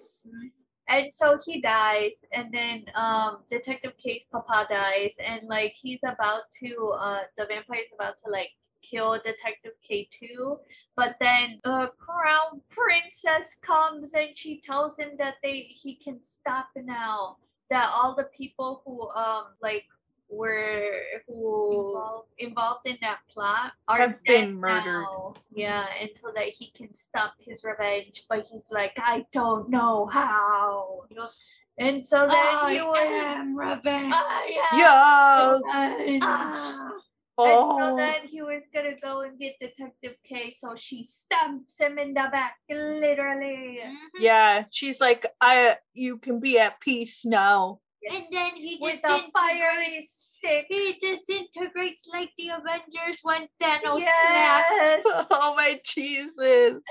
Speaker 2: And so he dies, and then um Detective K's papa dies, and like he's about to uh the vampire's about to like kill Detective K too, but then uh Crown Princess comes and she tells him that they he can stop now. That all the people who um like were who
Speaker 3: Involved.
Speaker 2: involved in that plot are
Speaker 1: Have been murdered.
Speaker 2: now. Yeah, and so that he can stop his revenge, but he's like, I don't know how. And so then he was
Speaker 3: am revenge.
Speaker 2: I am
Speaker 1: Yes.
Speaker 2: revenge.
Speaker 3: Ah.
Speaker 2: And so
Speaker 1: Oh.
Speaker 2: then he was gonna go and get Detective K, so she stamps him in the back, literally.
Speaker 3: Mhm.
Speaker 1: Yeah, she's like, I you can be at peace now.
Speaker 3: And then he
Speaker 2: With
Speaker 3: just
Speaker 2: a fiery stick.
Speaker 3: He disintegrates like the Avengers when Thanos snapped.
Speaker 2: Yes.
Speaker 1: Oh my Jesus.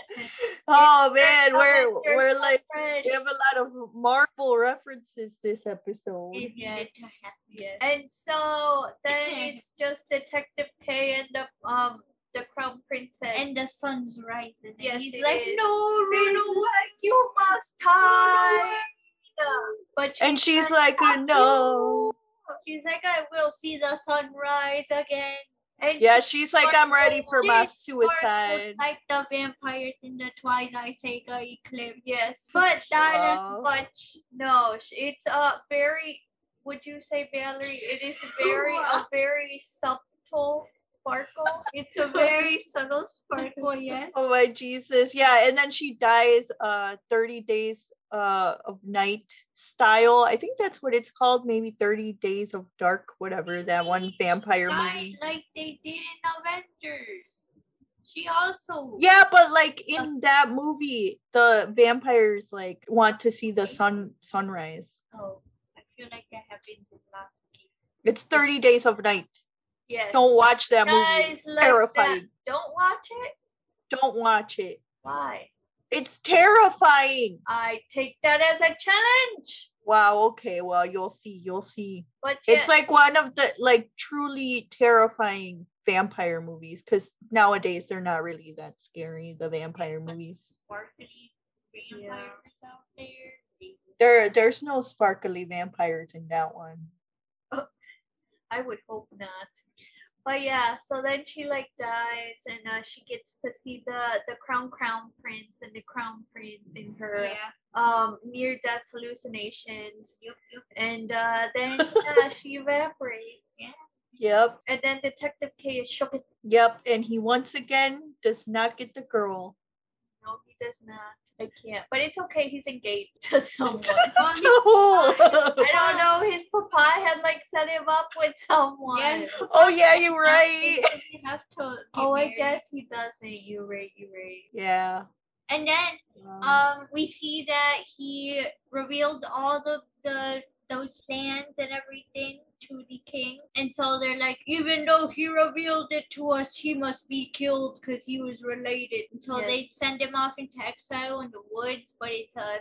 Speaker 1: Oh man, we're we're like we have a lot of Marvel references this episode.
Speaker 2: Yes,
Speaker 3: needed to happen.
Speaker 2: yes. And so then it's just Detective K and the um the Crown Princess.
Speaker 3: And the sun's rising.
Speaker 2: Yes,
Speaker 3: and he's like,
Speaker 2: is.
Speaker 3: no,
Speaker 2: Run
Speaker 3: run away.
Speaker 2: away, you must hide. But
Speaker 1: And she's
Speaker 2: can't
Speaker 1: like,
Speaker 2: stop
Speaker 1: no.
Speaker 3: She's like, I will see the sunrise again.
Speaker 2: And
Speaker 1: Yeah, she's like, I'm ready for my suicide.
Speaker 3: Like the vampires in the Twilight Saga eclipse.
Speaker 2: yes, but not as
Speaker 1: Wow.
Speaker 2: much. No, it's a very. Would you say, Valerie? It is very a very subtle sparkle. It's a very subtle sparkle. Yes.
Speaker 1: Oh my Jesus. Yeah, and then she dies uh 30 days uh of night style. I think that's what it's called, maybe 30 days of dark, whatever, that one vampire movie.
Speaker 3: like they did in Avengers. She also.
Speaker 1: Yeah, but like in that movie, the vampires like want to see the sun sunrise.
Speaker 3: Oh, I feel like that happens in lots of cases.
Speaker 1: It's 30 days of night.
Speaker 2: Yes.
Speaker 1: Don't watch that movie.
Speaker 2: Guys
Speaker 1: It's
Speaker 2: that.
Speaker 1: terrifying.
Speaker 2: Don't watch it.
Speaker 1: Don't watch it.
Speaker 2: Why?
Speaker 1: It's terrifying.
Speaker 2: I take that as a challenge.
Speaker 1: Wow, okay. Well, you'll see. You'll see.
Speaker 2: But yeah,
Speaker 1: It's like one of the like truly terrifying vampire movies cuz nowadays they're not really that scary the vampire movies.
Speaker 3: Sparkly vampires out there.
Speaker 1: There there's no sparkly vampires in that one.
Speaker 2: I would hope not. But yeah, so then she like dies and uh, she gets to see the the crown crown prince and the crown prince in her
Speaker 3: Yeah.
Speaker 2: um near death hallucinations.
Speaker 3: Yup, yup.
Speaker 2: And uh, then yeah, she evaporates.
Speaker 3: Yeah.
Speaker 1: Yep.
Speaker 2: And then Detective K is shook.
Speaker 1: Yep, and he once again does not get the girl.
Speaker 2: No, he does not. I can't. But it's okay. He's engaged to someone.
Speaker 3: He-
Speaker 2: I don't know. His papa had like set him up with someone.
Speaker 3: Yeah.
Speaker 1: oh yeah, you're right.
Speaker 3: You have to.
Speaker 2: Oh, I guess he doesn't. You right. You right.
Speaker 1: Yeah.
Speaker 3: And then
Speaker 1: Um,
Speaker 3: um we see that he revealed all the the those stands and everything to the king and so they're like even though he revealed it to us he must be killed because he was related and so
Speaker 2: Yes.
Speaker 3: they send him off into exile in the woods but it's a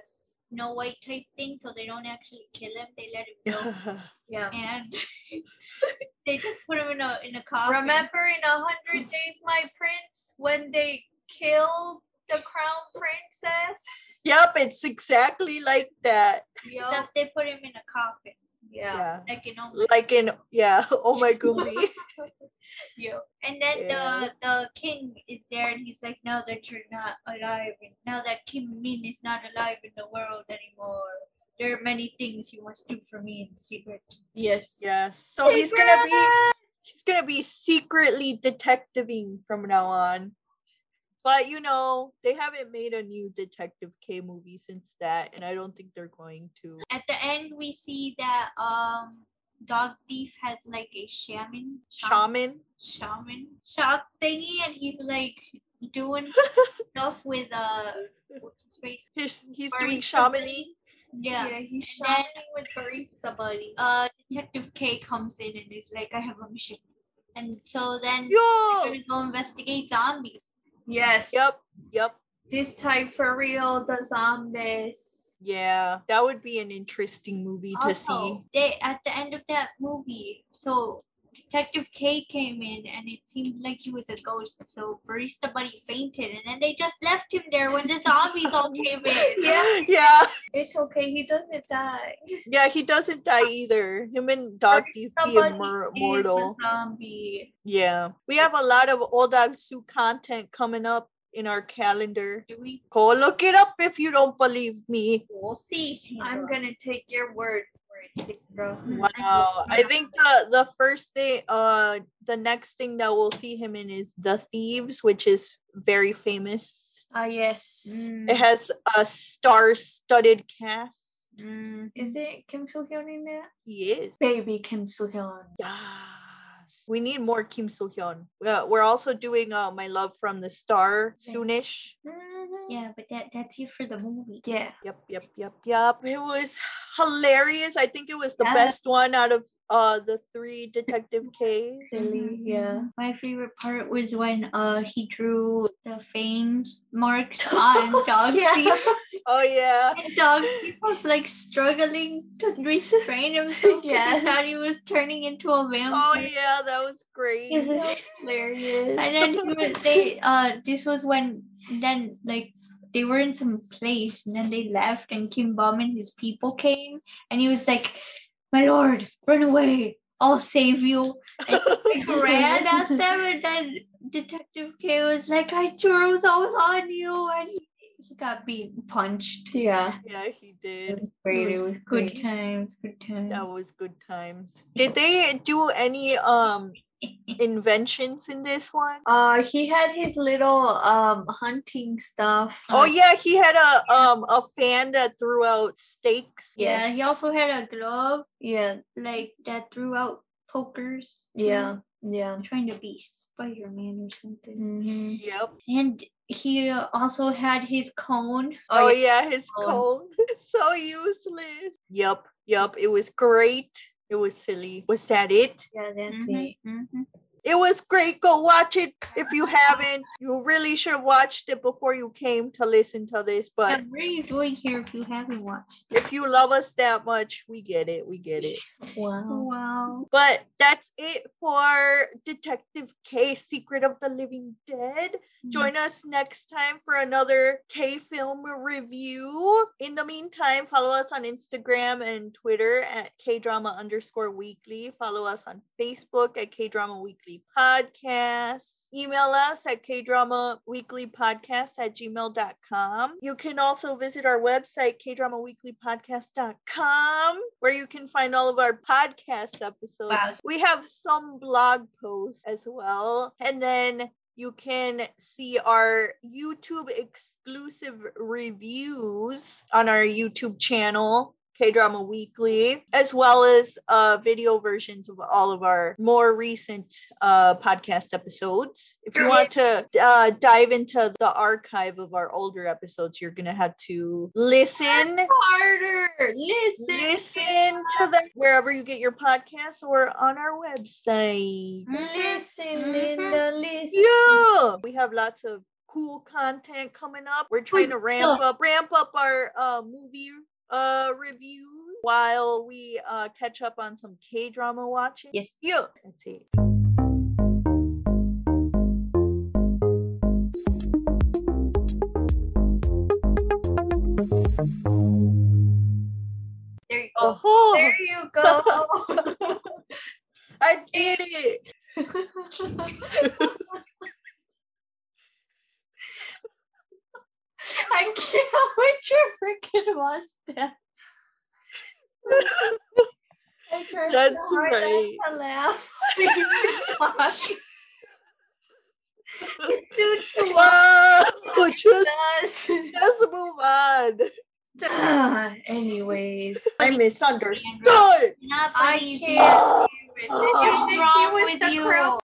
Speaker 3: snow white type thing so they don't actually kill him they let him go
Speaker 2: Yeah.
Speaker 3: and they just put him in a in a coffin
Speaker 2: Remember in a hundred days, my prince, when they killed the crown princess?
Speaker 1: yep, it's exactly like that.
Speaker 2: Yup.
Speaker 3: except they put him in a coffin
Speaker 2: Yeah.
Speaker 1: Yeah.
Speaker 3: like you know
Speaker 1: Like in yeah, oh my goodness.
Speaker 2: Yup.
Speaker 3: And then
Speaker 1: Yeah.
Speaker 3: the the king is there, and he's like, "Now that you're not alive, and now that Kim Min is not alive in the world anymore, there are many things you must do for me in secret."
Speaker 2: Yes.
Speaker 1: Yes. So he's gonna be he's gonna be secretly detectiving from now on. But you know, they haven't made a new Detective K movie since that, and I don't think they're going to.
Speaker 3: At the end, we see that um, Dog Thief has like a shaman,
Speaker 1: Shaman.
Speaker 3: shaman shop thingy, and he's like doing stuff with uh, what's his face?
Speaker 1: He's he's doing
Speaker 3: Barista
Speaker 1: shamany.
Speaker 3: Yeah.
Speaker 2: Yeah, he's
Speaker 3: And then-
Speaker 2: shouting with Barista Buddy.
Speaker 3: uh Detective K comes in and is like, I have a mission. And so then
Speaker 1: Yo.
Speaker 3: we're gonna go investigate zombies.
Speaker 2: Yes.
Speaker 1: Yep. Yep.
Speaker 2: This time for real, the zombies.
Speaker 1: Yeah, that would be an interesting movie to see.
Speaker 3: Also, they at the end of that movie, so Detective K came in and it seemed like he was a ghost. So Barista Buddy fainted and then they just left him there when the zombies all came in.
Speaker 2: Yeah.
Speaker 1: Yeah.
Speaker 2: It's okay. He doesn't die.
Speaker 1: Yeah, he doesn't die either. Him and Dog Thief be
Speaker 2: Somebody a
Speaker 1: immortal.
Speaker 2: zombie.
Speaker 1: Yeah. We have a lot of Old Su content coming up in our calendar.
Speaker 3: Do we?
Speaker 1: Go look it up if you don't believe me.
Speaker 3: We'll see.
Speaker 2: I'm gonna take your word for it, bro.
Speaker 1: Wow. I think the the first thing uh the next thing that we'll see him in is The Thieves, which is very famous.
Speaker 2: Ah, yes.
Speaker 1: It has a star-studded cast.
Speaker 2: Is it Kim Soo Hyun in there?
Speaker 1: He is.
Speaker 2: Baby Kim Soo Hyun.
Speaker 1: Yes. We need more Kim Soo Hyun. Uh, we're also doing uh, My Love from the Star soonish.
Speaker 2: Mhm.
Speaker 3: Yeah, but that that's it for the movie.
Speaker 2: Yeah.
Speaker 1: Yep, yep, yep, yep. It was hilarious. I think it was the
Speaker 2: Yeah.
Speaker 1: best one out of uh the three Detective K's.
Speaker 2: Silly. Yeah.
Speaker 3: My favorite part was when uh he drew the fangs marks on dog
Speaker 2: Yeah.
Speaker 1: Oh yeah.
Speaker 3: And dog was like struggling to restrain himself. Yeah.
Speaker 2: Yeah.
Speaker 3: He thought he was turning into a vampire.
Speaker 1: Oh yeah, that was great.
Speaker 2: Hilarious.
Speaker 3: And then he was, they uh this was when then like they were in some place and then they left and Kim Beom and his people came and he was like, My lord, run away. I'll save you. And he like, ran at them and then Detective K was like, I threw those on you and he, he got beat punched.
Speaker 2: Yeah.
Speaker 1: Yeah, he
Speaker 2: It
Speaker 1: did.
Speaker 2: was great. It was
Speaker 3: Good
Speaker 2: great.
Speaker 3: times, good times.
Speaker 1: That was good times. Did they do any um inventions in this one?
Speaker 2: Uh, he had his little um hunting stuff.
Speaker 1: Oh yeah, he had a um a fan that threw out stakes.
Speaker 3: yeah, he also had a glove
Speaker 2: Yeah.
Speaker 3: like that threw out pokers. too.
Speaker 2: Yeah. Yeah.
Speaker 3: I'm trying to be Spider Man or something.
Speaker 2: hmm
Speaker 1: Yep.
Speaker 3: And he also had his cone.
Speaker 1: Oh,
Speaker 2: Oh,
Speaker 1: yeah, his
Speaker 2: cone.
Speaker 1: cone. so useless. Yep, yep. It was great. It was silly. Was that it?
Speaker 2: Yeah. That's
Speaker 3: Mhm,
Speaker 2: it.
Speaker 3: mhm.
Speaker 1: It was great. Go watch it if you haven't. You really should have watched it before you came to listen to this.
Speaker 3: Yeah,
Speaker 1: But
Speaker 3: what are you doing here if you haven't watched?
Speaker 1: if you love us that much, we get it. We get it.
Speaker 2: Wow.
Speaker 3: Wow.
Speaker 1: But that's it for Detective K Secret of the Living Dead. Mm-hmm. Join us next time for another K film review. In the meantime, follow us on Instagram and Twitter at K Drama underscore weekly. Follow us on Facebook at K Drama Weekly Podcast. Email us at K Drama Weekly Podcast at gmail.com. You can also visit our website, kdramaweeklypodcast.com, where you can find all of our podcast episodes.
Speaker 3: Wow.
Speaker 1: We have some blog posts as well. And then you can see our YouTube exclusive reviews on our YouTube channel, K Drama Weekly, as well as uh, video versions of all of our more recent uh, podcast episodes. If you want to uh, dive into the archive of our older episodes, you're going to have to listen
Speaker 2: Harder. Listen.
Speaker 1: listen to them wherever you get your podcasts or on our website.
Speaker 2: Listen, Linda. Listen.
Speaker 1: Yeah, we have lots of cool content coming up. We're trying to ramp up ramp up our uh movie uh reviews while we uh catch up on some K drama watching.
Speaker 2: Yes.
Speaker 1: Yeah, that's it.
Speaker 2: There you go.
Speaker 1: Oh,
Speaker 2: There you go.
Speaker 1: I did it.
Speaker 2: I can't with your freaking mustache. I tried
Speaker 1: That's
Speaker 2: so hard
Speaker 1: right.
Speaker 2: To laugh. It's too
Speaker 1: Wow, just,
Speaker 2: Yes.
Speaker 1: just move on.
Speaker 2: Ah, Anyways,
Speaker 1: I misunderstood.
Speaker 2: I can't.
Speaker 1: Oh.
Speaker 3: What's wrong with
Speaker 2: the
Speaker 3: you?
Speaker 2: crow